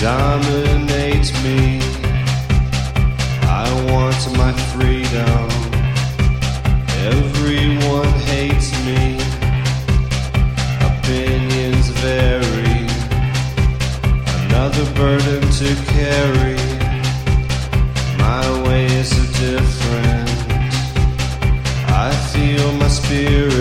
dominates me. I want my freedom. Everyone hates me. Opinions vary. Another burden to carry. My way is different. I feel my spirit.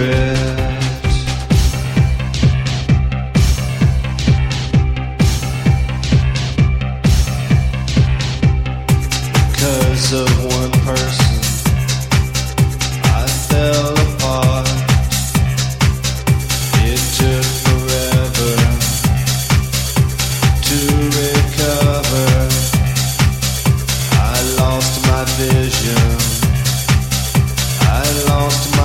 My vision. I lost